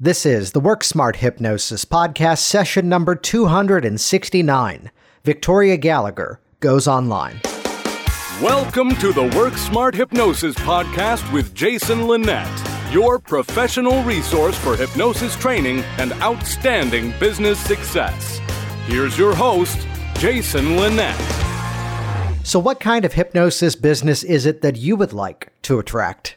This is the Work Smart Hypnosis Podcast, session number 269. Victoria Gallagher goes online. Welcome to the Work Smart Hypnosis Podcast with Jason Linett, your professional resource for hypnosis training and outstanding business success. Here's your host, Jason Linett. So, what kind of hypnosis business is it that you would like to attract?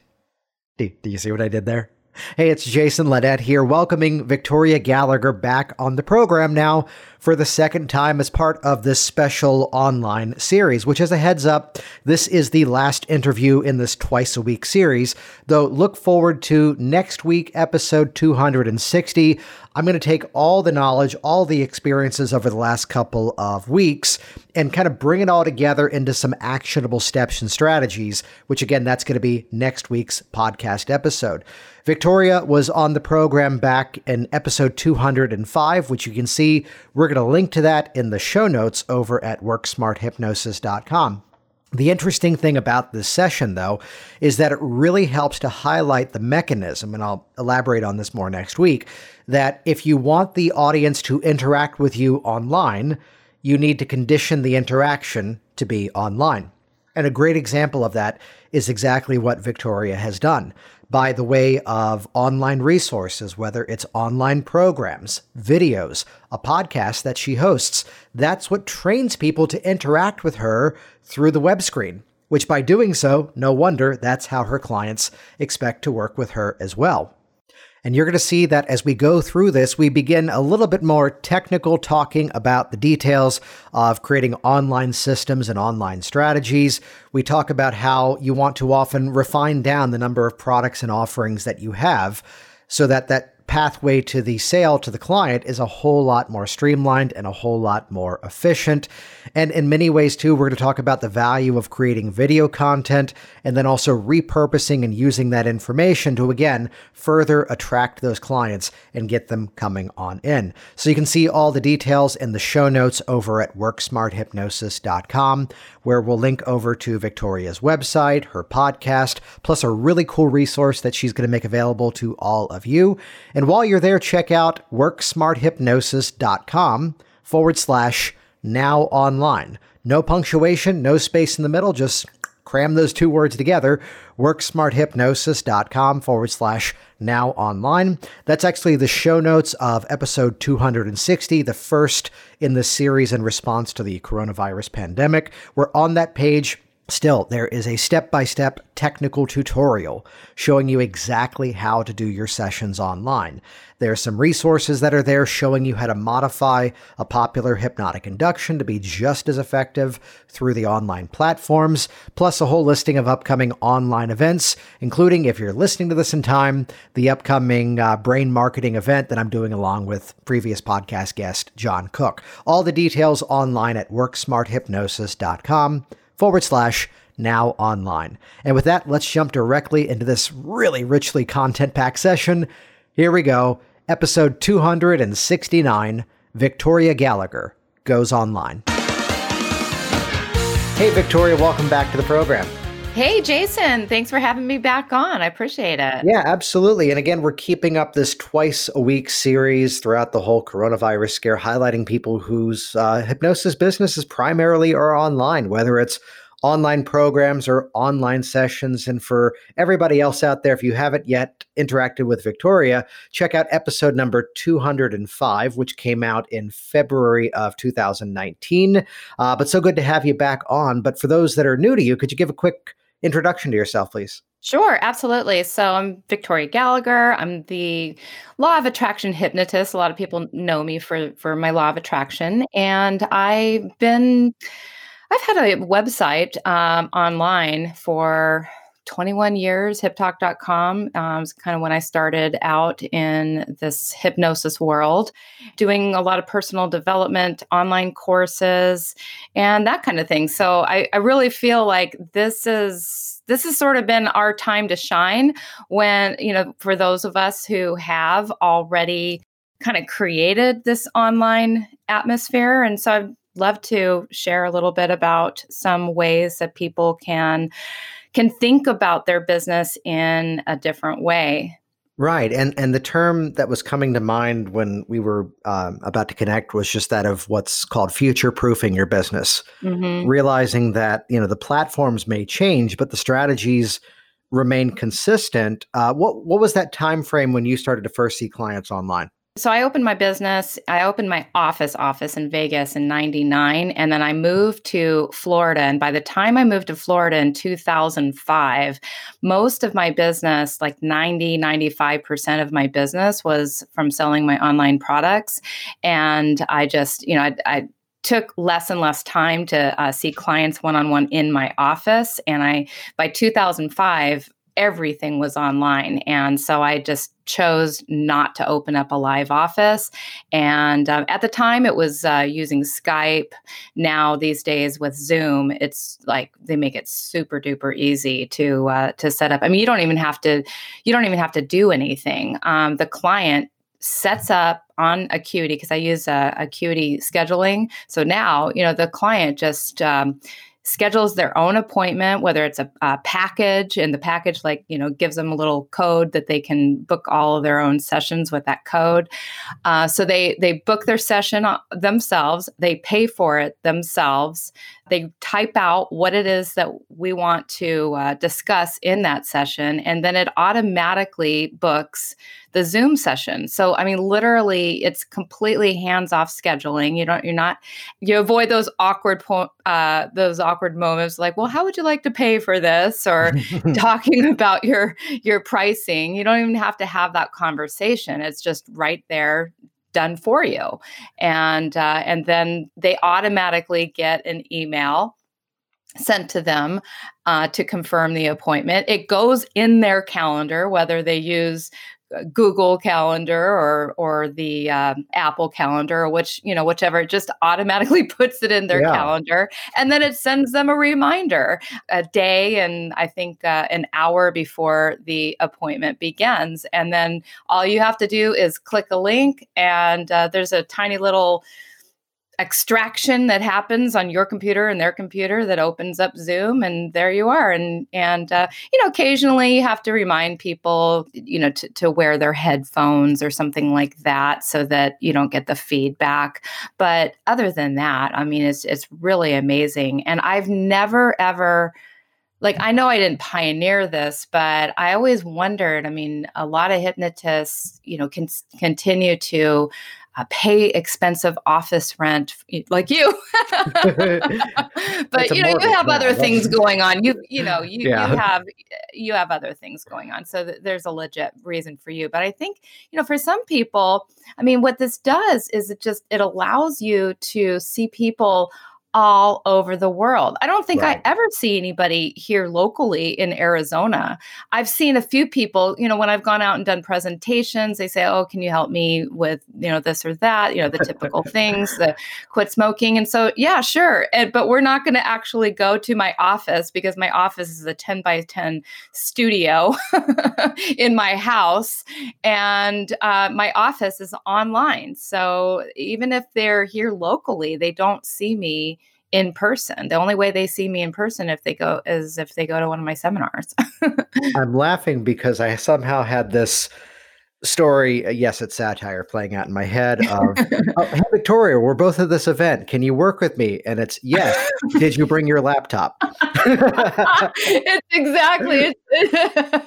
Do, do you see what I did there? Hey, it's Jason Linett here, welcoming Victoria Gallagher back on the program now for the second time as part of this special online series, which, as a heads up, this is the last interview in this twice a week series. Though, look forward to next week, episode 260. I'm going to take all the knowledge, all the experiences over the last couple of weeks, and kind of bring it all together into some actionable steps and strategies, which again, that's going to be next week's podcast episode. Victoria was on the program back in episode 205, which you can see. We're going to link to that in the show notes over at worksmarthypnosis.com. The interesting thing about this session, though, is that it really helps to highlight the mechanism, and I'll elaborate on this more next week. That if you want the audience to interact with you online, you need to condition the interaction to be online. And a great example of that is exactly what Victoria has done by the way of online resources, whether it's online programs, videos, a podcast that she hosts. That's what trains people to interact with her through the web screen, which by doing so, no wonder that's how her clients expect to work with her as well. And you're going to see that as we go through this, we begin a little bit more technical talking about the details of creating online systems and online strategies. We talk about how you want to often refine down the number of products and offerings that you have so that that pathway to the sale to the client is a whole lot more streamlined and a whole lot more efficient. And in many ways, too, we're going to talk about the value of creating video content and then also repurposing and using that information to, again, further attract those clients and get them coming on in. So you can see all the details in the show notes over at worksmarthypnosis.com, where we'll link over to Victoria's website, her podcast, plus a really cool resource that she's going to make available to all of you. And while you're there, check out worksmarthypnosis.com forward slash now online. No punctuation, no space in the middle, just cram those two words together. Worksmarthypnosis.com forward slash now online. That's actually the show notes of episode 260, the first in the series in response to the coronavirus pandemic. We're on that page Still, there is a step by step technical tutorial showing you exactly how to do your sessions online. There are some resources that are there showing you how to modify a popular hypnotic induction to be just as effective through the online platforms, plus a whole listing of upcoming online events, including, if you're listening to this in time, the upcoming uh, brain marketing event that I'm doing along with previous podcast guest John Cook. All the details online at worksmarthypnosis.com forward slash now online. And with that, let's jump directly into this really richly content packed session. Here we go. Episode 269 Victoria Gallagher goes online. Hey, Victoria, welcome back to the program. Hey, Jason. Thanks for having me back on. I appreciate it. Yeah, absolutely. And again, we're keeping up this twice a week series throughout the whole coronavirus scare, highlighting people whose uh, hypnosis businesses primarily are online, whether it's online programs or online sessions. And for everybody else out there, if you haven't yet interacted with Victoria, check out episode number 205, which came out in February of 2019. Uh, but so good to have you back on. But for those that are new to you, could you give a quick introduction to yourself, please? Sure, absolutely. So I'm Victoria Gallagher. I'm the law of attraction hypnotist. A lot of people know me for for my law of attraction, and I've been I've had a website um, online for 21 years, hyptalk.com. Um, is kind of when I started out in this hypnosis world, doing a lot of personal development, online courses, and that kind of thing. So I, I really feel like this is this has sort of been our time to shine when, you know, for those of us who have already kind of created this online atmosphere. And so I'd love to share a little bit about some ways that people can can think about their business in a different way. Right, and and the term that was coming to mind when we were um, about to connect was just that of what's called future proofing your business, mm-hmm. realizing that you know the platforms may change, but the strategies remain consistent. Uh, what what was that time frame when you started to first see clients online? So I opened my business. I opened my office office in Vegas in 99 and then I moved to Florida and by the time I moved to Florida in 2005, most of my business, like 90 95% of my business was from selling my online products and I just, you know, I, I took less and less time to uh, see clients one on one in my office. And I, by 2005, everything was online. And so I just chose not to open up a live office. And um, at the time, it was uh, using Skype. Now, these days with Zoom, it's like they make it super duper easy to uh, to set up. I mean, you don't even have to you don't even have to do anything. Um, the client sets up on Acuity because I use uh, Acuity scheduling. So now, you know, the client just um, schedules their own appointment, whether it's a, a, package and the package, like, you know, gives them a little code that they can book all of their own sessions with that code. Uh, so they, they book their session uh, themselves, they pay for it themselves. They type out what it is that we want to uh, discuss in that session, and then it automatically books the Zoom session. So, I mean, literally, it's completely hands-off scheduling. You don't, you're not, you avoid those awkward, po- uh, those awkward moments, like, well, how would you like to pay for this, or talking about your your pricing. You don't even have to have that conversation. It's just right there done for you. And uh, and then they automatically get an email sent to them uh, to confirm the appointment. It goes in their calendar whether they use Google Calendar or or the um, Apple Calendar, or which you know whichever, it just automatically puts it in their yeah. calendar, and then it sends them a reminder a day and I think uh, an hour before the appointment begins, and then all you have to do is click a link, and uh, there's a tiny little extraction that happens on your computer and their computer that opens up Zoom, and there you are. And and uh, you know, occasionally you have to remind people, you know, to, to wear their headphones or something like that, so that you don't get the feedback. But other than that, I mean, it's it's really amazing. And I've never ever like I know I didn't pioneer this, but I always wondered. I mean, a lot of hypnotists, you know, can continue to uh, pay expensive office rent like you. But you know you have other things going on. You you know you, yeah. you have you have other things going on so th- there's a legit reason for you. But i think you know for some people i mean what this does is it just it allows you to see people all over the world. I don't think right. I ever see anybody here locally in Arizona. I've seen a few people, you know, when I've gone out and done presentations, they say, "Oh, can you help me with, you know, this or that, you know, the typical things, the quit smoking." And so, yeah, sure. And, but we're not going to actually go to my office because my office is a 10 by 10 studio in my house and uh, my office is online. So, even if they're here locally, they don't see me in person. The only way they see me in person if they go is if they go to one of my seminars. I'm laughing because I somehow had this story. Uh, yes, it's satire playing out in my head. Of, oh, hey, Victoria, we're both at this event. Can you work with me? And it's yes. Did you bring your laptop? it's exactly.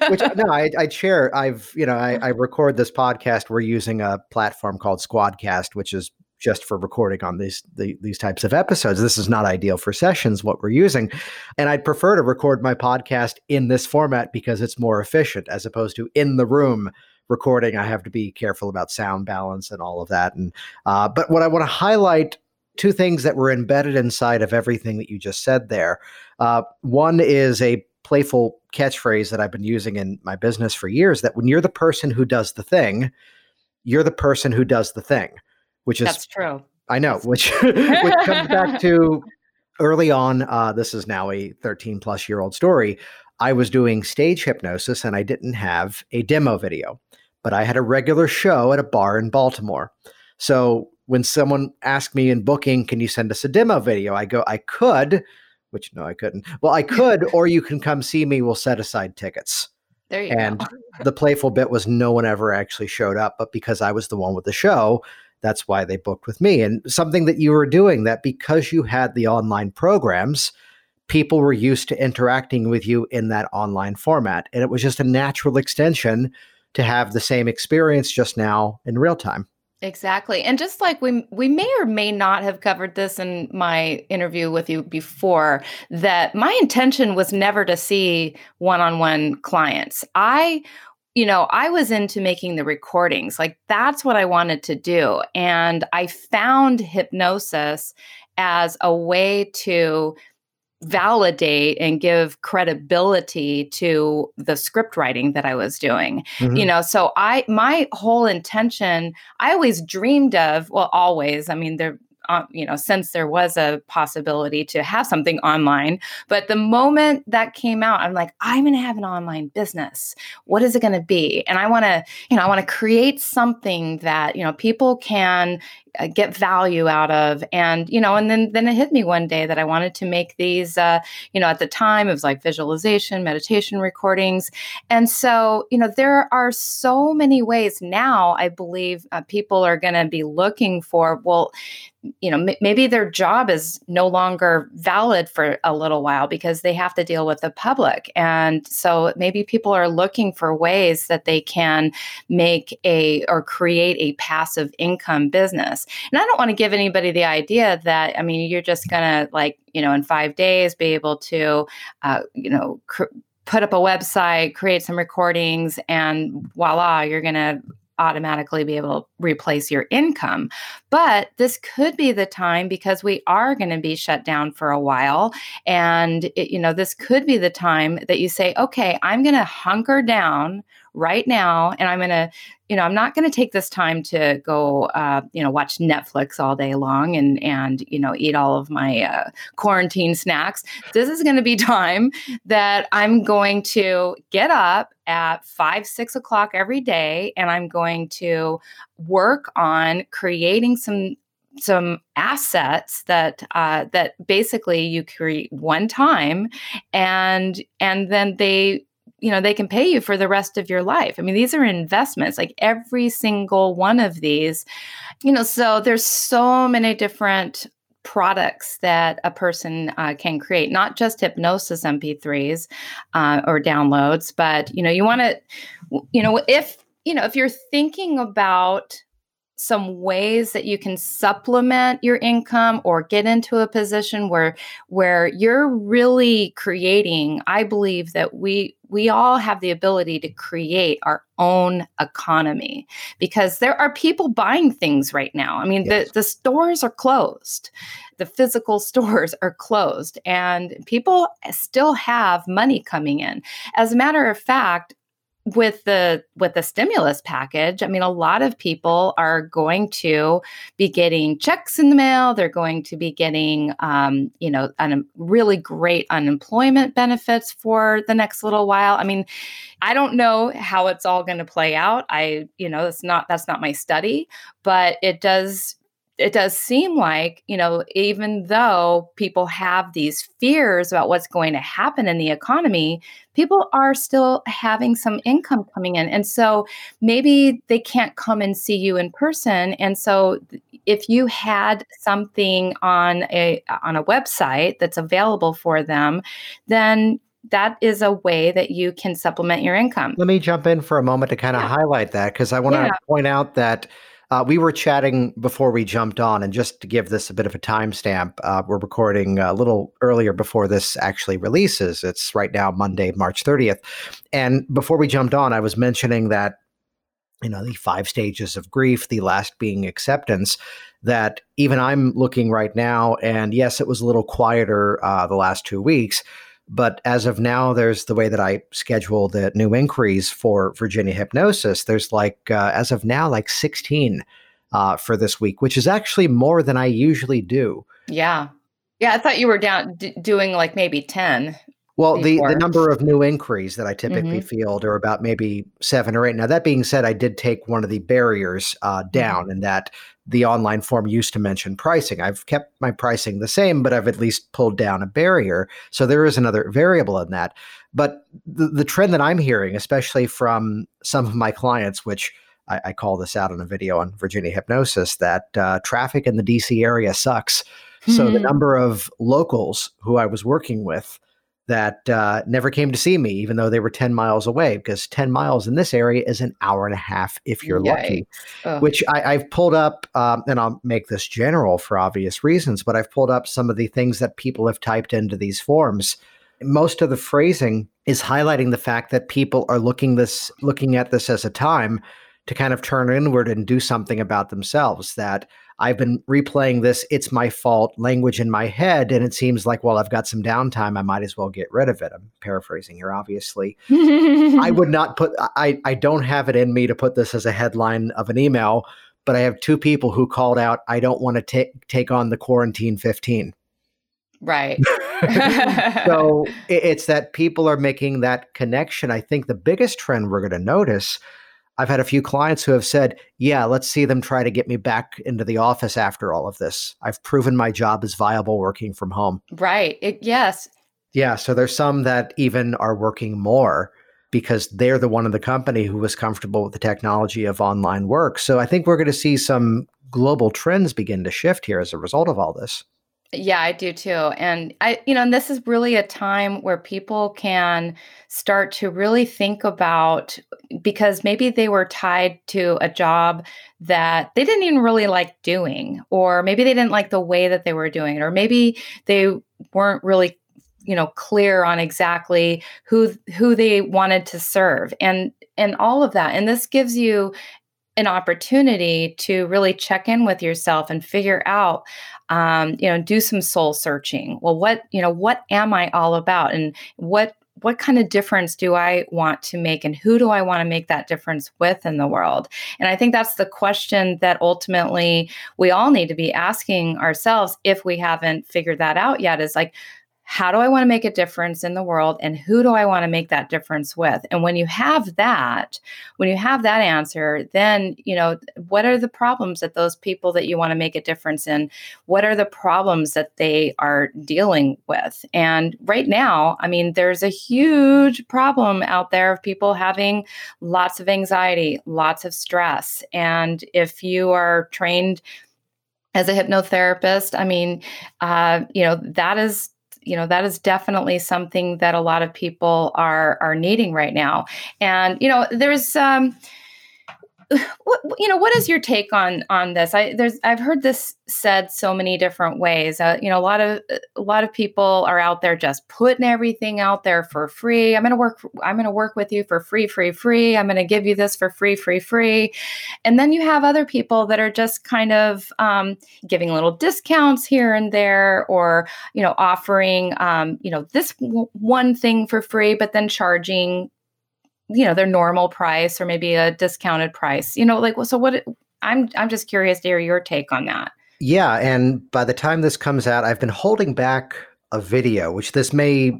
Which no, I, I share. I've you know I, I record this podcast. We're using a platform called Squadcast, which is just for recording on these the, these types of episodes. This is not ideal for sessions what we're using, and I'd prefer to record my podcast in this format because it's more efficient as opposed to in the room recording. I have to be careful about sound balance and all of that. And uh, but what I want to highlight two things that were embedded inside of everything that you just said there. Uh, one is a playful catchphrase that I've been using in my business for years that when you're the person who does the thing, you're the person who does the thing which is that's true. I know, which which comes back to early on. Uh, this is now a 13 plus year old story. I was doing stage hypnosis and I didn't have a demo video, but I had a regular show at a bar in Baltimore. So when someone asked me in booking, "Can you send us a demo video?" I go, "I could," which no, I couldn't. Well, I could, or you can come see me. We'll set aside tickets. There you go. and go. the playful bit was no one ever actually showed up, but because I was the one with the show, that's why they booked with me. And something that you were doing that because you had the online programs, people were used to interacting with you in that online format. And it was just a natural extension to have the same experience just now in real time. Exactly. And just like we we may or may not have covered this in my interview with you before that my intention was never to see one-on-one clients. I you know, I was into making the recordings. Like that's what I wanted to do. And I found hypnosis as a way to validate and give credibility to the script writing that I was doing. Mm-hmm. You know, so I my whole intention, I always dreamed of, well always, I mean there uh, you know, since there was a possibility to have something online. But the moment that came out, I'm like, I'm going to have an online business. What is it going to be? And I want to, you know, I want to create something that, you know, people can get value out of. And you know and then then it hit me one day that i wanted to make these uh, you know at the time it was like visualization meditation recordings. And so you know there are so many ways now i believe uh, people are going to be looking for well you know m- maybe their job is no longer valid for a little while because they have to deal with the public. And so maybe people are looking for ways that they can make a or create a passive income business and i don't want to give anybody the idea that i mean you're just gonna like you know in five days be able to uh, you know cr- put up a website create some recordings and voila you're gonna automatically be able to replace your income. But this could be the time because we are going to be shut down for a while. And, it, you know, this could be the time that you say, okay, I'm going to hunker down right now and I'm going to you know, I'm not going to take this time to go, uh, you know, watch Netflix all day long and and you know eat all of my uh, quarantine snacks. This is going to be time that I'm going to get up at five, six o'clock every day, and I'm going to work on creating some some assets that uh, that basically you create one time, and and then they you know they can pay you for the rest of your life. I mean these are investments like every single one of these you know so there's so many different products that a person uh, can create not just hypnosis mp3s uh, or downloads but you know you want to you know if you know if you're thinking about some ways that you can supplement your income or get into a position where where you're really creating i believe that we we all have the ability to create our own economy because there are people buying things right now. I mean yes. the, the stores are closed. The physical stores are closed and people still have money coming in. As a matter of fact with the with the stimulus package i mean a lot of people are going to be getting checks in the mail. They're going to be getting um, you know un- really great unemployment benefits for the next little while. I mean i don't know how it's all going to play out. I you know that's not that's not my study but it does it does seem like, you know, even though people have these fears about what's going to happen in the economy, people are still having some income coming in. And so maybe they can't come and see you in person. And so if you had something on a on a website that's available for them, then that is a way that you can supplement your income. Let me jump in for a moment to kind of yeah. highlight that because I want to yeah. point out that uh, we were chatting before we jumped on, and just to give this a bit of a timestamp, uh, we're recording a little earlier before this actually releases. It's right now Monday, March 30th. And before we jumped on, I was mentioning that, you know, the five stages of grief, the last being acceptance, that even I'm looking right now, and yes, it was a little quieter uh, the last two weeks but as of now, there's the way that I schedule the new inquiries for Virginia Hypnosis. There's like, uh, as of now, like 16 uh, for this week, which is actually more than I usually do. Yeah. Yeah. I thought you were down d- doing like maybe 10. Well, the, the number of new inquiries that I typically mm-hmm. field are about maybe seven or eight. Now, that being said, I did take one of the barriers uh, mm-hmm. down mm-hmm. in that the online form used to mention pricing. I've kept my pricing the same, but I've at least pulled down a barrier. So there is another variable in that. But the, the trend that I'm hearing, especially from some of my clients, which I, I call this out in a video on Virginia Hypnosis, that uh, traffic in the DC area sucks. Mm-hmm. So the hmm. number of locals who I was working with that uh, never came to see me, even though they were 10 miles away, because 10 miles in this area is an hour and a half if you're Yikes. lucky. Ugh. Which I, have pulled up, um, and I'll make this general for obvious reasons, but I've pulled up some of the things that people have typed into these forms. Most of the phrasing is highlighting the fact that people are looking this looking at this as a time to kind of turn inward and do something about themselves. That I've been replaying this "it's my fault" language in my head, and it seems like, well, I've got some downtime. I might as well get rid of it. I'm paraphrasing here, obviously. I would not put. I I don't have it in me to put this as a headline of an email, but I have two people who called out, "I don't want to take take on the quarantine 15." Right. so it's that people are making that connection. I think the biggest trend we're going to notice I've had a few clients who have said, Yeah, let's see them try to get me back into the office after all of this. I've proven my job is viable working from home. Right. It, yes. Yeah. So there's some that even are working more because they're the one in the company who was comfortable with the technology of online work. So I think we're going to see some global trends begin to shift here as a result of all this. Yeah, I do too. And I, you know, and this is really a time where people can start to really think about because maybe they were tied to a job that they didn't even really like doing, or maybe they didn't like the way that they were doing it, or maybe they weren't really you know clear on exactly who who they wanted to serve and and all of that and this gives you an opportunity to really check in with yourself and figure out um, you know do some soul searching. Well what you know what am i all about? And what what kind of difference do I want to make? And who do I want to make that difference with in the world? And I think that's the question that ultimately we all need to be asking ourselves if we haven't figured that out yet is like, how do I want to make a difference in the world and who do I want to make that difference with? And when you have that, when you have that answer, then, you know, what are the problems that those people that you want to make a difference in, what are the problems that they are dealing with? And right now, I mean, there's a huge problem out there of people having lots of anxiety, lots of stress. And if you are trained as a hypnotherapist, I mean, uh, you know, that is you know that is definitely something that a lot of people are are needing right now. And you know there's um what, you know what is your take on on this? I there's i've heard this said so many different ways. Uh, you know a lot of a lot of people are out there just putting everything out there for free. I'm going to work i'm going to work with you for free free free. I'm going to give you this for free free free. And then you have other people that are just kind of um, giving little discounts here and there or you know offering um, you know this w- one thing for free but then charging you know their normal price or maybe a discounted price you know like so what i'm i'm just curious to hear your take on that. Yeah and by the time this comes out i've been holding back a video which this may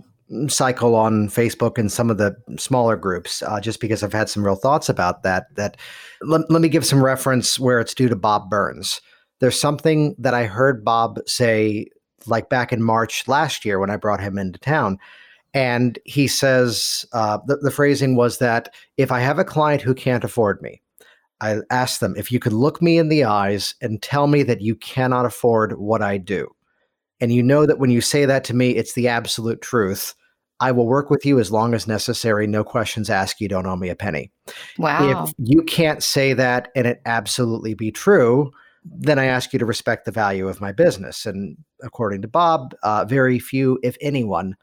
cycle on facebook and some of the smaller groups uh, just because i've had some real thoughts about that that let, let me give some reference where it's due to bob burns. There's something that i heard bob say like back in march last year when i brought him into town and he says uh, the, the phrasing was that if I have a client who can't afford me, I ask them if you could look me in the eyes and tell me that you cannot afford what I do. And you know that when you say that to me, it's the absolute truth. I will work with you as long as necessary. No questions asked. You don't owe me a penny. Wow. If you can't say that and it absolutely be true, then I ask you to respect the value of my business. And according to Bob, uh, very few, if anyone,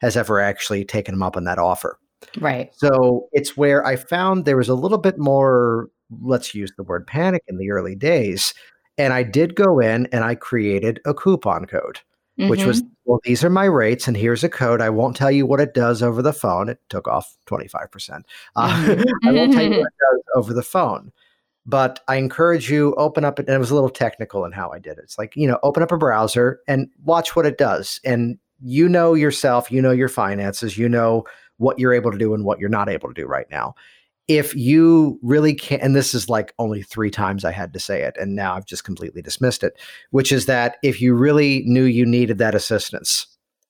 has ever actually taken him up on that offer. Right. So it's where I found there was a little bit more, let's use the word panic in the early days. And I did go in and I created a coupon code, mm-hmm. which was, mm-hmm. well, these are my rates and here's a code. I won't tell you what it does over the phone. It took off 25%. Uh, mm-hmm. I won't tell you what it does over the phone. But I encourage you open up and it was a little technical in how I did it. It's like, you know, open up a browser and watch what it does. And you know yourself, you know your finances, you know what you're able to do and what you're not able to do right now. If you really can't, and this is like only three times I had to say it, and now I've just completely dismissed it, which is that if you really knew you needed that assistance,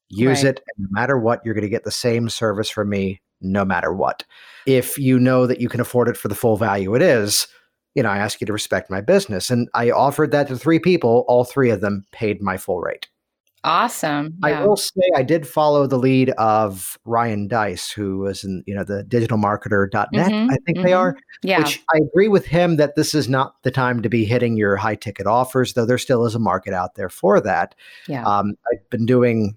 use right. it. no matter what, you're going to get the same service from me no matter what. If you know that you can afford it for the full value it is, you know, I ask you to respect my business. And I offered that to three people. All three of them paid my full rate. Awesome. Yeah. I will say I did follow the lead of Ryan Deiss, who was in, you know, the digitalmarketer.net, mm-hmm, I think mm-hmm. they are. Yeah. Which I agree with him that this is not the time to be hitting your high ticket offers, though there still is a market out there for that. Yeah. Um, I've been doing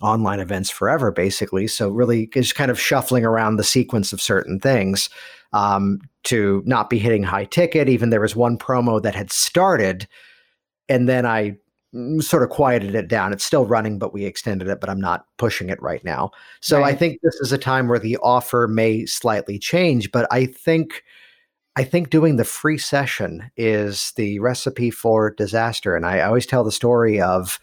online events forever, basically. So really just kind of shuffling around the sequence of certain things um, to not be hitting high ticket. Even there was one promo that had started and then I sort of quieted it down. It's still running, but we extended it, but I'm not pushing it right now. So right. I think this is a time where the offer may slightly change, but I think I think doing the free session is the recipe for disaster. And I always tell the story of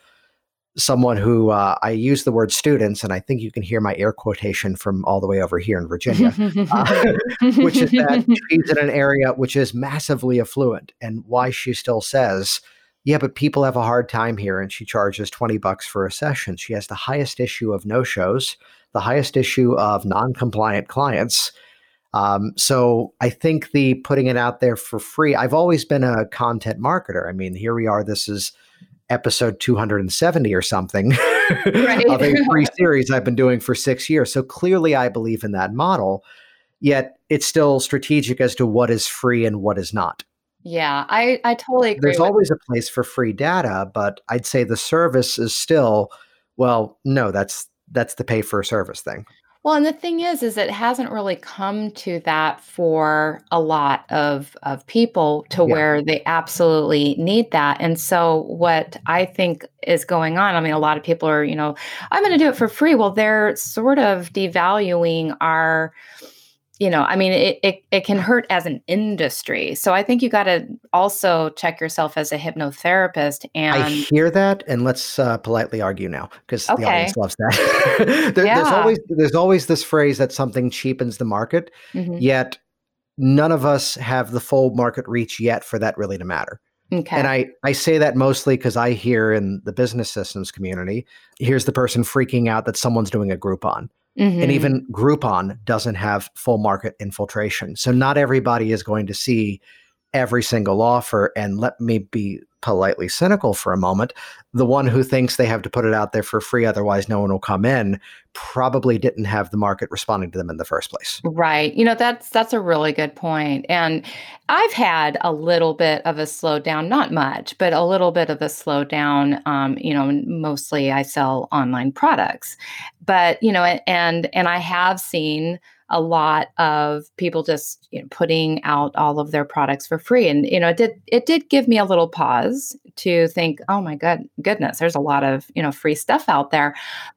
someone who uh, I use the word students, and I think you can hear my air quotation from all the way over here in Virginia, uh, which is that she's in an area which is massively affluent, and why she still says, "Yeah, but people have a hard time here," and she charges twenty bucks for a session. She has the highest issue of no shows, the highest issue of non-compliant clients. Um, so I think the putting it out there for free. I've always been a content marketer. I mean, here we are. This is episode 270 or something right. of a free series I've been doing for six years. So clearly, I believe in that model. Yet it's still strategic as to what is free and what is not. Yeah, I, I totally agree. There's always a place for free data, but I'd say the service is still, well, no, that's that's the pay for service thing. Well, and the thing is, is it hasn't really come to that for a lot of of people to yeah. where they absolutely need that. And so, what I think is going on, I mean, a lot of people are, you know, I'm going to do it for free. Well, they're sort of devaluing our you know, I mean, it, it, it can hurt as an industry. So I think you got to also check yourself as a hypnotherapist. And I hear that, and let's uh, politely argue now because okay. the audience loves that. there, yeah. There's always there's always this phrase that something cheapens the market, mm-hmm. yet none of us have the full market reach yet for that really to matter. Okay. And I, I say that mostly because I hear in the business systems community, here's the person freaking out that someone's doing a Groupon. Mm-hmm. And even Groupon doesn't have full market infiltration. So not everybody is going to see every single offer. And let me be politely cynical for a moment, the one who thinks they have to put it out there for free, otherwise no one will come in, probably didn't have the market responding to them in the first place. Right. You know, that's that's a really good point. And I've had a little bit of a slowdown, not much, but a little bit of a slowdown. Um, you know, mostly I sell online products. But, you know, and and I have seen a lot of people just you know, putting out all of their products for free. And you know it did it did give me a little pause to think oh my god goodness there's a lot of you know free stuff out there.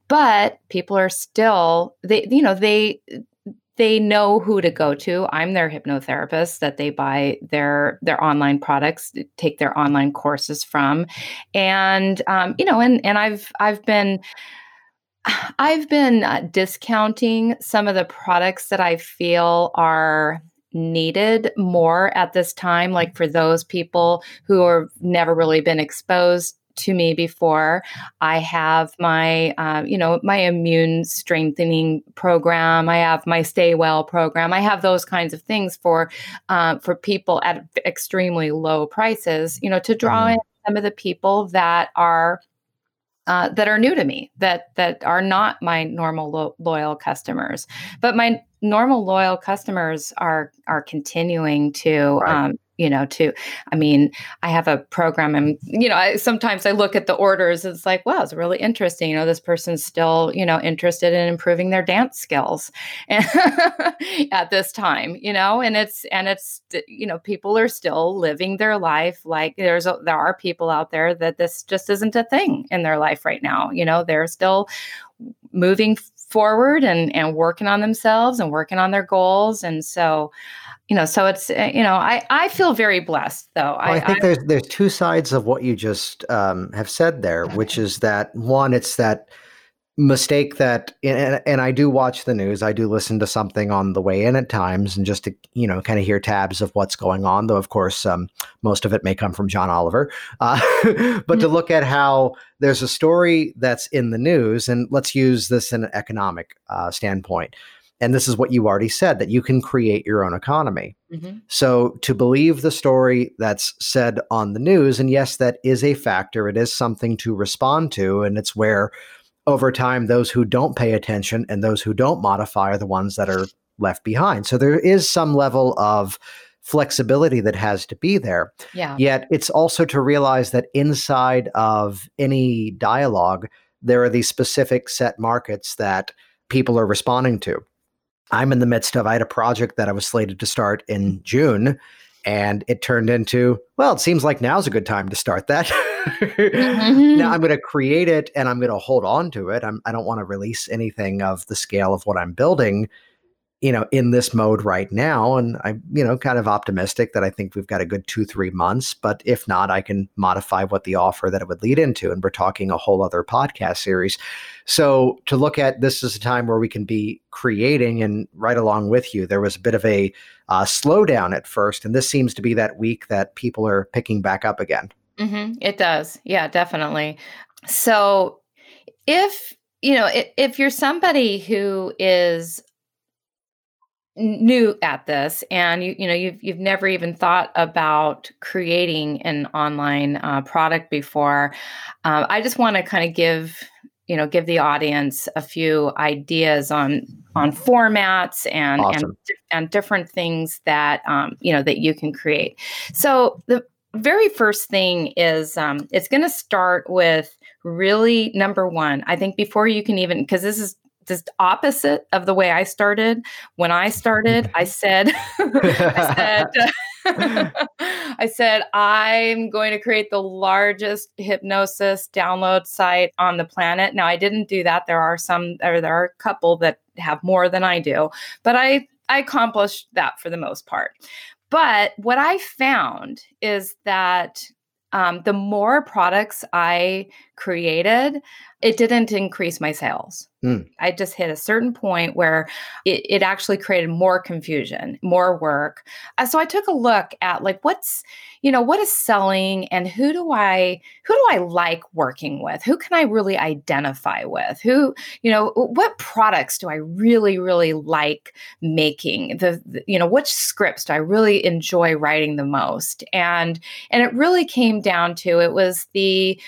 But people are still they you know they they know who to go to. I'm their hypnotherapist that they buy their their online products take their online courses from. And um, you know and and i've i've been I've been uh, discounting some of the products that I feel are needed more at this time, like for those people who have never really been exposed to me before. I have my, uh, you know, my immune strengthening program. I have my Stay Well program. I have those kinds of things for uh, for people at extremely low prices. You know, to draw mm-hmm. in some of the people that are uh, that are new to me that that are not my normal lo- loyal customers but my normal loyal customers are are continuing to right. um, you know to i mean i have a program and you know I, sometimes i look at the orders it's like wow it's really interesting you know this person's still you know interested in improving their dance skills at this time you know and it's and it's you know people are still living their life like there's a, there are people out there that this just isn't a thing in their life right now you know they're still moving forward and and working on themselves and working on their goals and so you know so it's eh, you know i i feel very blessed though. Well, I, I, think I, there's there's two sides of what you just um, have said there which is that one it's that mistake that and, and, i do watch the news. I do listen to something on the way in at times and just to you know kind of hear tabs of what's going on though of course um, most of it may come from john oliver. Uh, but mm-hmm. to look at how there's a story that's in the news and let's use this in an economic uh, standpoint and this is what you already said that you can create your own economy mm-hmm. so to believe the story that's said on the news and yes that is a factor it is something to respond to and it's where over time, those who don't pay attention and those who don't modify are the ones that are left behind. So there is some level of flexibility that has to be there. Yeah. Yet it's also to realize that inside of any dialogue, there are these specific set markets that people are responding to. I'm in the midst of, I had a project that I was slated to start in June, and it turned into, well, it seems like now's a good time to start that. mm-hmm. Now I'm going to create it and I'm going to hold on to it. I'm, I don't want to release anything of the scale of what I'm building, you know, in this mode right now. And I'm, you know, kind of optimistic that I think we've got a good two, three months. But if not, I can modify what the offer that it would lead into. And we're talking a whole other podcast series. So to look at this is a time where we can be creating and right along with you, there was a bit of a uh, slowdown at first. And this seems to be that week that people are picking back up again. Mm-hmm. It does. Yeah, definitely. So if, you know, if, if you're somebody who is new at this and you you know you've you've never even thought about creating an online uh, product before uh, i just want to kind of give you know give the audience a few ideas on on formats and awesome. and and different things that um, you know that you can create so the very first thing is um, it's going to start with really number one. I think before you can even, because this is just opposite of the way I started. When I started, I said, I said, I said, I'm going to create the largest hypnosis download site on the planet. Now, I didn't do that. There are some, or there are a couple that have more than I do, but I I accomplished that for the most part. But what I found is that um, the more products I created, it didn't increase my sales. Mm. I just hit a certain point where it, it actually created more confusion, more work. Uh, so I took a look at like what's, you know, what is selling and who do I who do I like working with? Who can I really identify with? Who, you know, what products do I really really like making? The, the you know, which scripts do I really enjoy writing the most? And and it really came down to it was the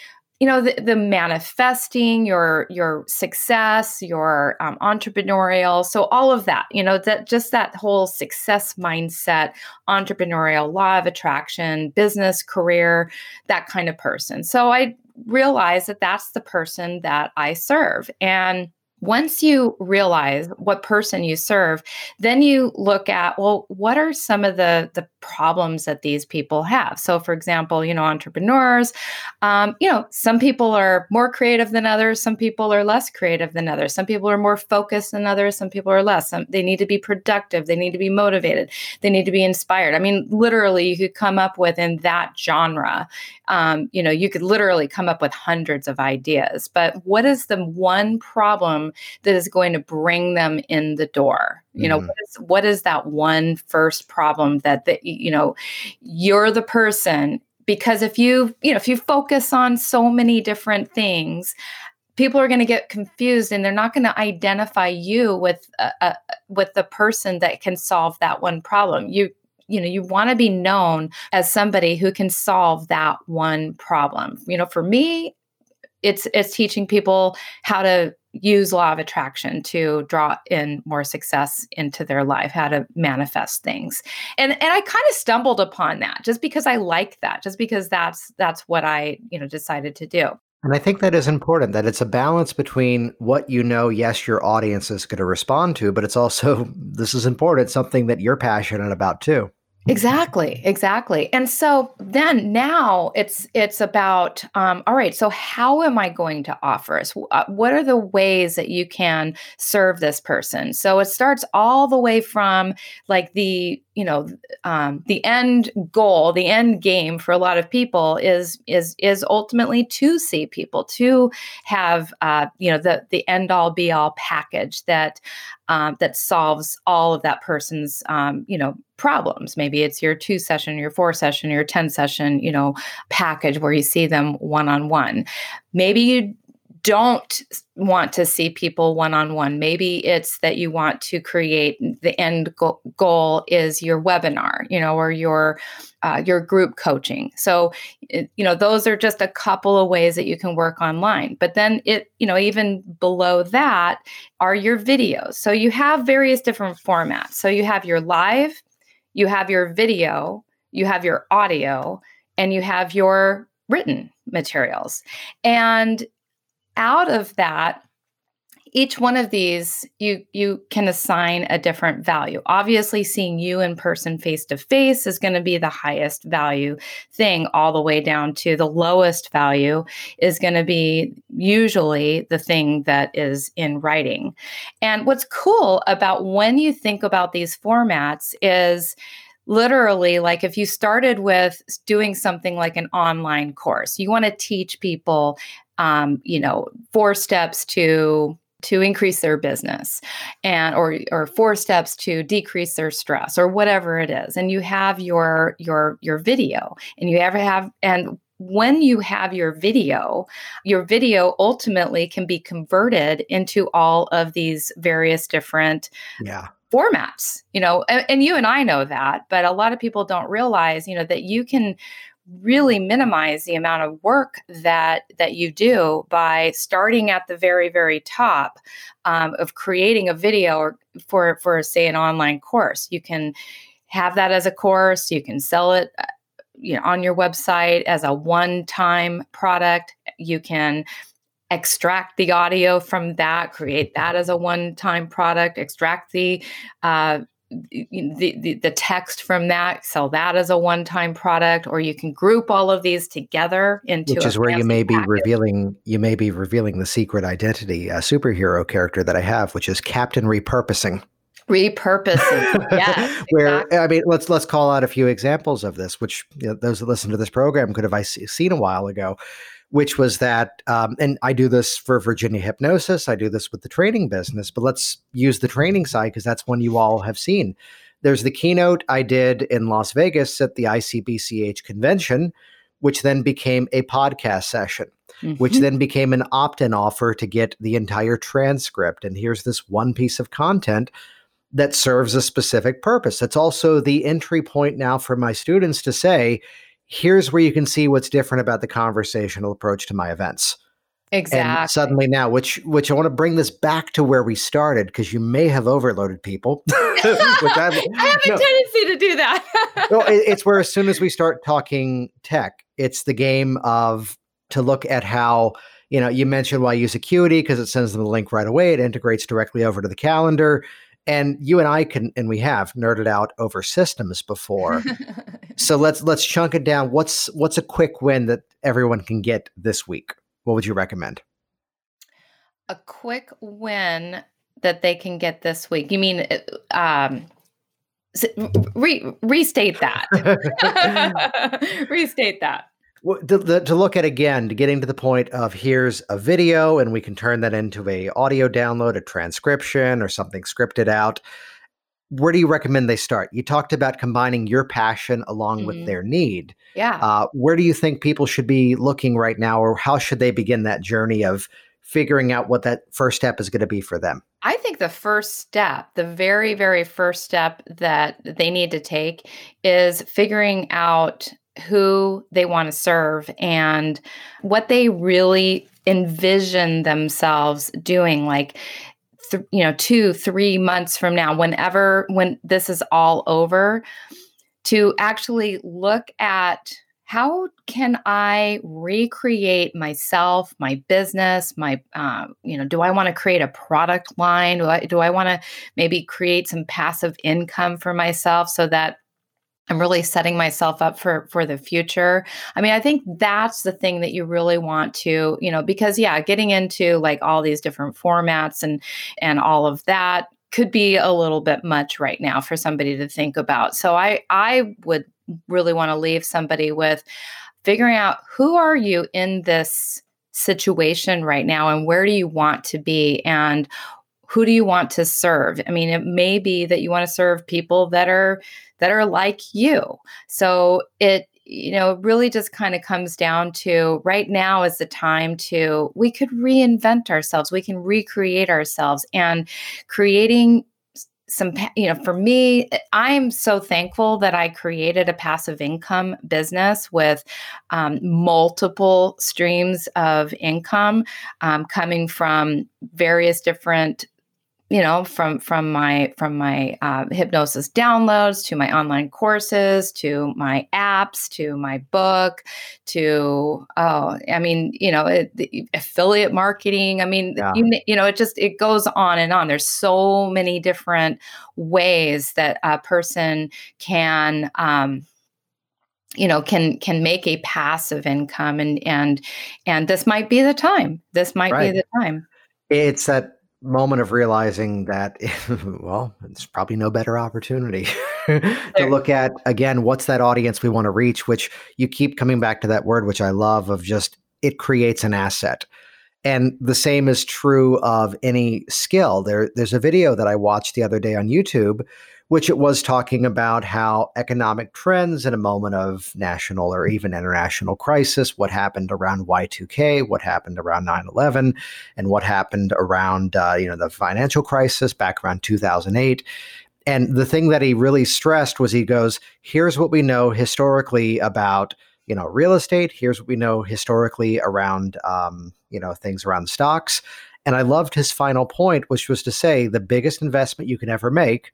you know the, the manifesting your your success your um, entrepreneurial so all of that you know that just that whole success mindset entrepreneurial law of attraction business career that kind of person. So i realized that that's the person that i serve. And once you realize what person you serve then you look at well what are some of the the problems that these people have. So for example you know entrepreneurs um, you know some people are more creative than others some people are less creative than others some people are more focused than others some people are less some, they need to be productive they need to be motivated they need to be inspired. I mean literally you could come up with in that genre um, you know you could literally come up with hundreds of ideas. But what is the one problem that is going to bring them in the door? You know mm-hmm. what, is, what is that one first problem that that you know you're the person. Because if you you know if you focus on so many different things people are going to get confused and they're not going to identify you with uh, uh, with the person that can solve that one problem. You you know you want to be known as somebody who can solve that one problem. You know for me it's it's teaching people how to use law of attraction to draw in more success into their life how to manifest things. And and i kind of stumbled upon that just because i like that just because that's that's what i you know decided to do. And i think that is important that it's a balance between what you know yes your audience is going to respond to but it's also this is important something that you're passionate about too Exactly, exactly. And so then now it's it's about um, all right. So how am I going to offer us? Uh, what are the ways that you can serve this person? So it starts all the way from like the you know um, the end goal, the end game for a lot of people is is is ultimately to see people to have uh, you know the the end all be all package that um, that solves all of that person's um, you know problems. Maybe it's your two session your four session your 10 session you know package where you see them one on one maybe you don't want to see people one on one. Maybe it's that you want to create the end go- goal is your webinar, you know, or your uh, your group coaching. So, it, you know, those are just a couple of ways that you can work online. But then it, you know, even below that are your videos. So you have various different formats. So you have your live, you have your video, you have your audio, and you have your written materials. And out of that, each one of these you you can assign a different value. Obviously seeing you in person face to face is going to be the highest value thing all the way down to the lowest value is going to be usually the thing that is in writing. And what's cool about when you think about these formats is literally like if you started with doing something like an online course you want to teach people um, you know, four steps to to increase their business and or or four steps to decrease their stress or whatever it is and you have your your your video and you ever have and when you have your video, your video ultimately can be converted into all of these various different yeah. Formats, you know, and, and, you and I know that, but a lot of people don't realize, you know, that you can really minimize the amount of work that that you do by starting at the very very top um, of creating a video or for for say an online course. You can have that as a course. You can sell it uh, you know on your website as a one time product. You can extract the audio from that create that as a one time product extract the uh, the, the, the text from that, sell that as a one time product, or you can group all of these together into which is where you may be package. revealing you may be revealing the secret identity, a superhero character that I have, which is Captain Repurposing. Repurposing, yeah. where exactly. I mean, let's let's call out a few examples of this, which you know, those that listen to this program could have I seen a while ago which was that, um, and I do this for Virginia Hypnosis, I do this with the training business, but let's use the training side because that's one you all have seen. There's the keynote I did in Las Vegas at the ICBCH convention, which then became a podcast session, mm-hmm. which then became an opt in offer to get the entire transcript. And here's this one piece of content that serves a specific purpose. It's also the entry point now for my students to say, here's where you can see what's different about the conversational approach to my events. Exactly. And suddenly now, which which I want to bring this back to where we started because you may have overloaded people. I, I, have no, a tendency to do that. no, it, it's where as soon as we start talking tech, it's the game of to look at how you know you mentioned why use Acuity because it sends them the link right away. It integrates directly over to the calendar. And you and I can, and we have nerded out over systems before. so let's let's chunk it down. What's what's a quick win that everyone can get this week? What would you recommend? A quick win that they can get this week. You mean uh, um, re- restate that? restate that to, to, look at again to getting to the point of here's a video and we can turn that into a audio download a transcription or something scripted out where do you recommend they start? You talked about combining your passion along mm-hmm. with their need. Yeah. Uh, where do you think people should be looking right now or how should they begin that journey of figuring out what that first step is going to be for them? I think the first step, the very, very first step that they need to take is figuring out who they want to serve and what they really envision themselves doing like th- you know 2 3 months from now whenever when this is all over to actually look at how can I recreate myself, my business, my, uh, you know, do I want to create a product line? Do I, do I want to maybe create some passive income for myself so that I'm really setting myself up for for the future. I mean, I think that's the thing that you really want to, you know, because yeah, getting into like all these different formats and and all of that could be a little bit much right now for somebody to think about. So I I would really want to leave somebody with figuring out who are you in this situation right now and where do you want to be and who do you want to serve? I mean it may be that you want to serve people that are that are like you. So it you know really just kind of comes down to right now is the time to we could reinvent ourselves. We can recreate ourselves. And creating some you know for me i'm so thankful that i created a passive income business with um, multiple streams of income um, coming from various different you know from from my from my uh, hypnosis downloads to my online courses to my apps to my book to oh i mean you know it, affiliate marketing i mean yeah. you, you know it just it goes on and on there's so many different ways that a person can um, you know can can make a passive income and and and this might be the time this might right. be the time it's that moment of realizing that well it's probably no better opportunity to look at again what's that audience we want to reach which you keep coming back to that word which i love of just it creates an asset. And the same is true of any skill. There there's a video that i watched the other day on youtube which it was talking about how economic trends in a moment of national or even international crisis, what happened around Y2K, what happened around 9/11, and what happened around uh, you know the financial crisis back around 2008. And the thing that he really stressed was he goes, "Here's what we know historically about." you know real estate here's what we know historically around um, you know things around stocks and i loved his final point which was to say the biggest investment you can ever make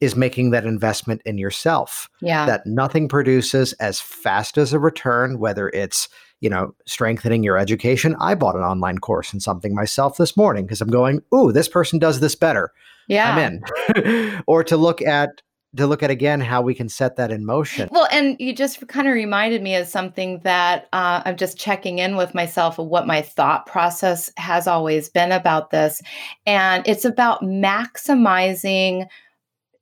is making that investment in yourself. Yeah. That nothing produces as fast as a return, whether it's, you know, strengthening your education. I bought an online course in something myself this morning because I'm going, ooh, this person does this better. Yeah. I'm in. or to look at to look at again how we can set that in motion. Well, and you just kind of reminded me of something that uh, I'm just checking in with myself of what my thought process has always been about this. And it's about maximizing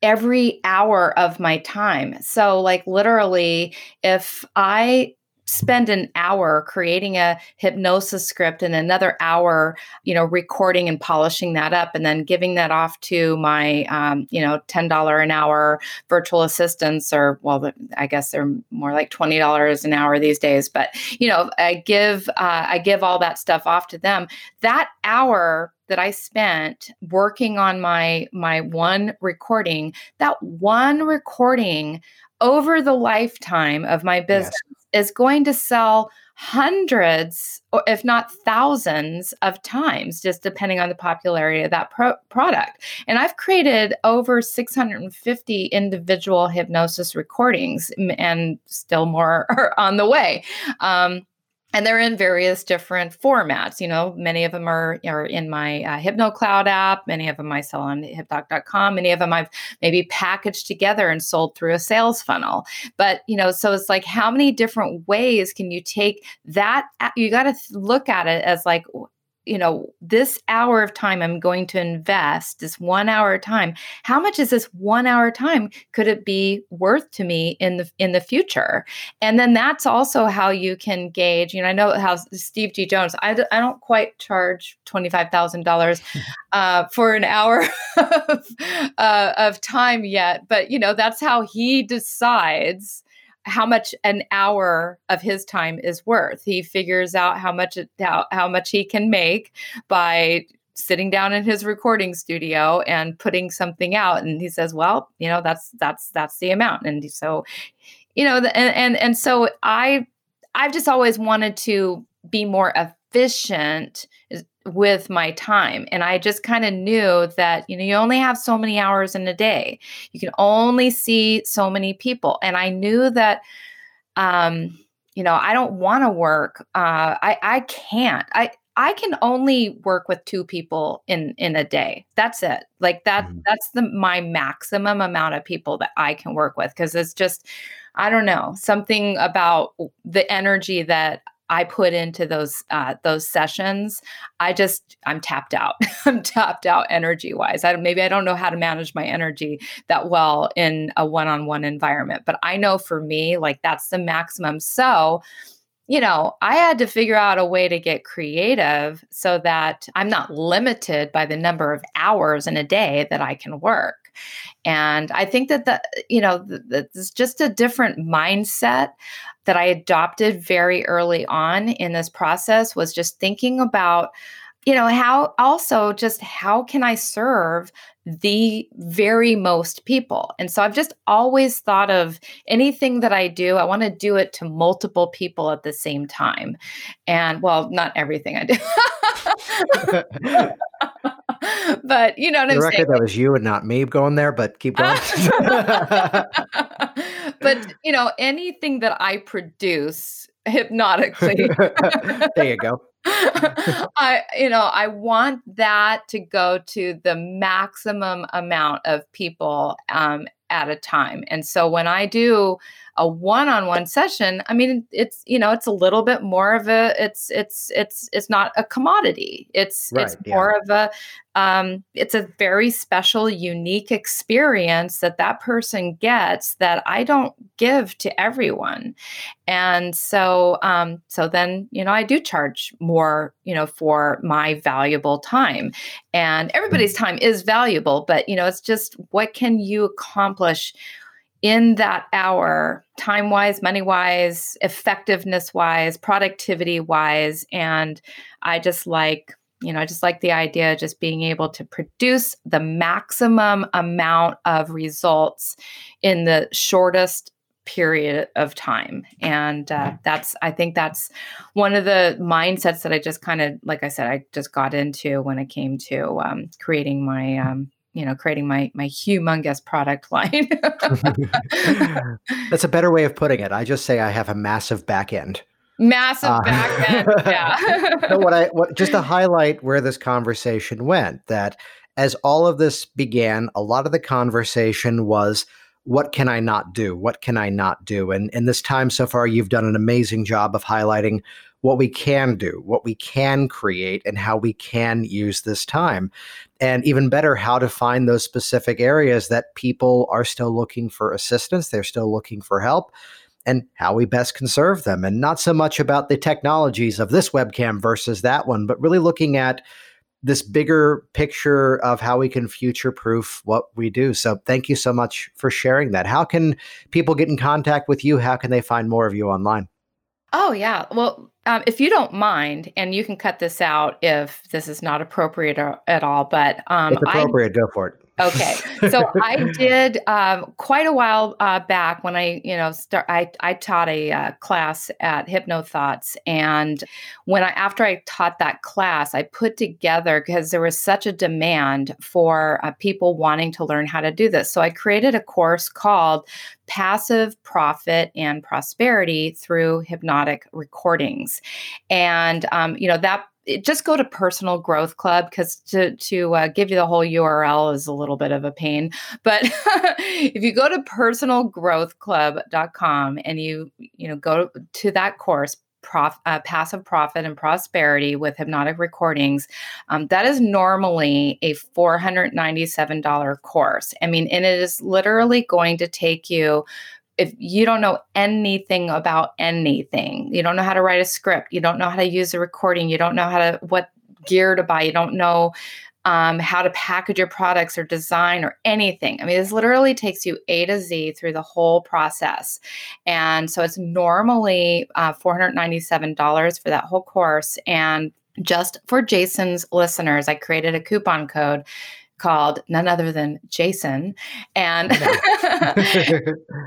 every hour of my time. So, like, literally, if I spend an hour creating a hypnosis script and another hour you know recording and polishing that up and then giving that off to my um, you know $10 an hour virtual assistants or well i guess they're more like $20 an hour these days but you know i give uh, i give all that stuff off to them. That hour that I spent working on my my one recording, that one recording over the lifetime of my business yes. is going to sell hundreds or if not thousands of times just depending on the popularity of that pro- product and i've created over 650 individual hypnosis recordings and still more are on the way um, and they're in various different formats. You know, many of them are, are in my uh, HypnoCloud app. Many of them I sell on hypdoc.com. Many of them I've maybe packaged together and sold through a sales funnel. But, you know, so it's like, how many different ways can you take that? You got to look at it as like, you know, this hour of time I'm going to invest, this one hour of time, how much is this one hour time could it be worth to me in the in the future? And then that's also how you can gauge, you know, I know how Steve G. Jones, I d- I don't quite charge $25,000 uh, for an hour of, uh, of time yet, but, you know, that's how he decides how much an hour of his time is worth. He figures out how much how, how much he can make by sitting down in his recording studio and putting something out and he says well you know that's that's that's the amount and so you know and and, and so i i've just always wanted to be more efficient with my time and i just kind of knew that you know you only have so many hours in a day you can only see so many people and i knew that um you know i don't want to work uh i i can't i I can only work with two people in in a day. That's it. Like that mm-hmm. that's the my maximum amount of people that I can work with because it's just I don't know, something about the energy that I put into those uh, those sessions, I just I'm tapped out. I'm tapped out energy wise. I maybe I don't know how to manage my energy that well in a one on one environment, but I know for me, like that's the maximum. So you know, I had to figure out a way to get creative so that I'm not limited by the number of hours in a day that I can work. And I think that the, you know, it's just a different mindset that I adopted very early on in this process was just thinking about you know how also just how can i serve the very most people. And so I've just always thought of anything that I do, I want to do it to multiple people at the same time. And well, not everything I do. but you know what the I'm record, saying? That was you and not me going there, but keep going. but you know, anything that I produce hypnotically. there you go. I, you know, I want that to go to the maximum amount of people um, at a time. And so when I do a one-on-one session, I mean it's you know, it's a little bit more of a it's it's it's it's not a commodity. It's right, it's more of a um it's a very special unique experience that that person gets that I don't give to everyone. And so um so then, you know, I do charge more, you know, for my valuable time. And everybody's mm. time is valuable, but you know, it's just what can you accomplish in that hour, time wise, money wise, effectiveness wise, productivity wise. And I just like, you know, I just like the idea of just being able to produce the maximum amount of results in the shortest period of time and uh, that's i think that's one of the mindsets that i just kind of like i said i just got into when it came to um, creating my um, you know creating my my humongous product line. That's a better way of putting it. I just say i have a massive back end. Massive uh, back end yeah. So what i what just to highlight where this conversation went that as all of this began a lot of the conversation was what can i not do? What can i not do? And in this time so far you've done an amazing job of highlighting what we can do, what we can create, and how we can use this time. And even better, how to find those specific areas that people are still looking for assistance, they're still looking for help, and how we best conserve them. And not so much about the technologies of this webcam versus that one, but really looking at this bigger picture of how we can future proof what we do. So thank you so much for sharing that. How can people get in contact with you? How can they find more of you online? Oh, yeah. Well, um, if you don't mind, and you can cut this out if this is not appropriate or, at all, but um, it's appropriate. I, go for it. Okay, so I did um, quite a while uh, back when I, you know, start. I I taught a uh, class at HypnoThoughts, and when I after I taught that class, I put together because there was such a demand for uh, people wanting to learn how to do this. So I created a course called Passive Profit and Prosperity through Hypnotic Recordings, and um, you know that just go to personal growth club because to to uh, give you the whole url is a little bit of a pain. But if you go to personalgrowthclub.com and you you know go to that course Prof, uh, passive profit and prosperity with hypnotic recordings um, that is normally a $497 course. I mean and it is literally going to take you if you don't know anything about anything, you don't know how to write a script, you don't know how to use a recording, you don't know how to what gear to buy, you don't know um, how to package your products or design or anything. I mean, this literally takes you A to Z through the whole process. And so it's normally uh, $497 for that whole course. And just for Jason's listeners, I created a coupon code called none other than Jason. And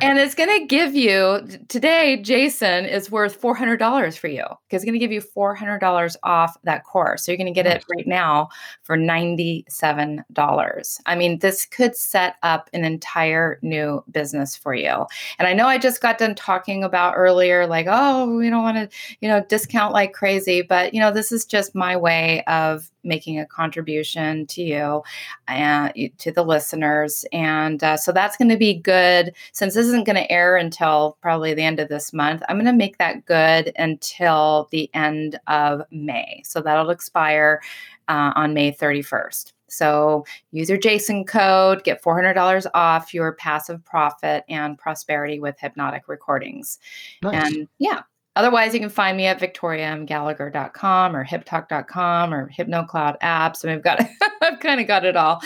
and it's going to give you today Jason is worth $400 for you. Because it's going to give you $400 off that course. So you're going to get it right now for $97. I mean, this could set up an entire new business for you. And I know I just got done talking about earlier like, oh, we don't want to, you know, discount like crazy, but you know, this is just my way of making a contribution to you and to the listeners. And uh, so that's going to be good. Since this isn't going to air until probably the end of this month, I'm going to make that good until the end of May. So that'll expire uh, on May 31st. So use your Jason code, get $400 off your passive profit and prosperity with hypnotic recordings. Nice. And yeah, Otherwise, you can find me at victoriamgallagher.com or hiptalk.com or HypnoCloud apps. And we've got, kind of got it all.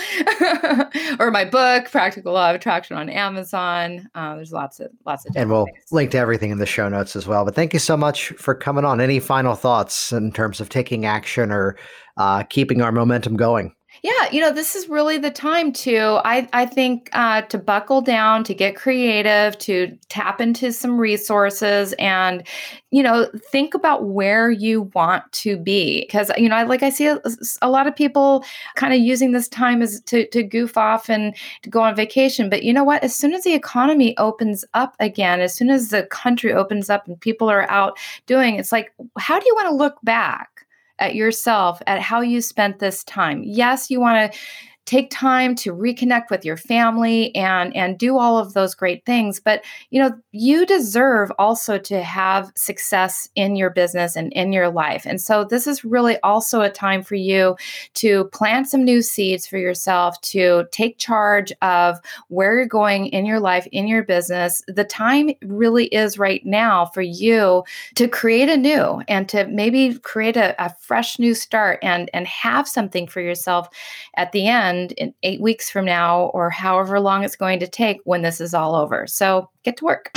or my book, Practical Law of Attraction on Amazon. Uh, there's lots of, lots of, and we'll things. link to everything in the show notes as well. But thank you so much for coming on. Any final thoughts in terms of taking action or uh, keeping our momentum going? Yeah, you know, this is really the time to, I, I think, uh, to buckle down, to get creative, to tap into some resources and, you know, think about where you want to be. Because, you know, like I see a, a lot of people kind of using this time as to, to goof off and to go on vacation. But you know what? As soon as the economy opens up again, as soon as the country opens up and people are out doing, it's like, how do you want to look back? At yourself at how you spent this time. Yes, you want to take time to reconnect with your family and and do all of those great things. But you know you deserve also to have success in your business and in your life. And so this is really also a time for you to plant some new seeds for yourself to take charge of where you're going in your life in your business. The time really is right now for you to create a new and to maybe create a, a fresh new start and and have something for yourself at the end in eight weeks from now or however long it's going to take when this is all over. So get to work.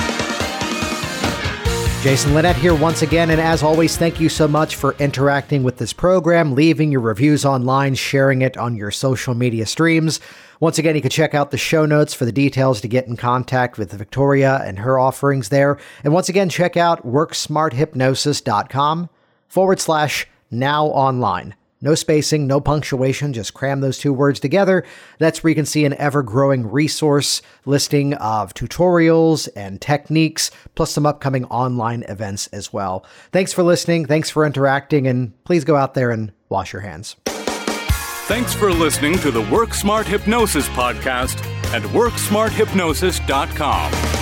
Jason Linett here once again, and as always, thank you so much for interacting with this program, leaving your reviews online, sharing it on your social media streams. Once again, you can check out the show notes for the details to get in contact with Victoria and her offerings there. And once again, check out worksmarthypnosis.com forward slash now online. No spacing, no punctuation, just cram those two words together. That's where you can see an ever growing resource listing of tutorials and techniques, plus some upcoming online events as well. Thanks for listening. Thanks for interacting. And please go out there and wash your hands. Thanks for listening to the Work Smart Hypnosis podcast at WorkSmartHypnosis.com.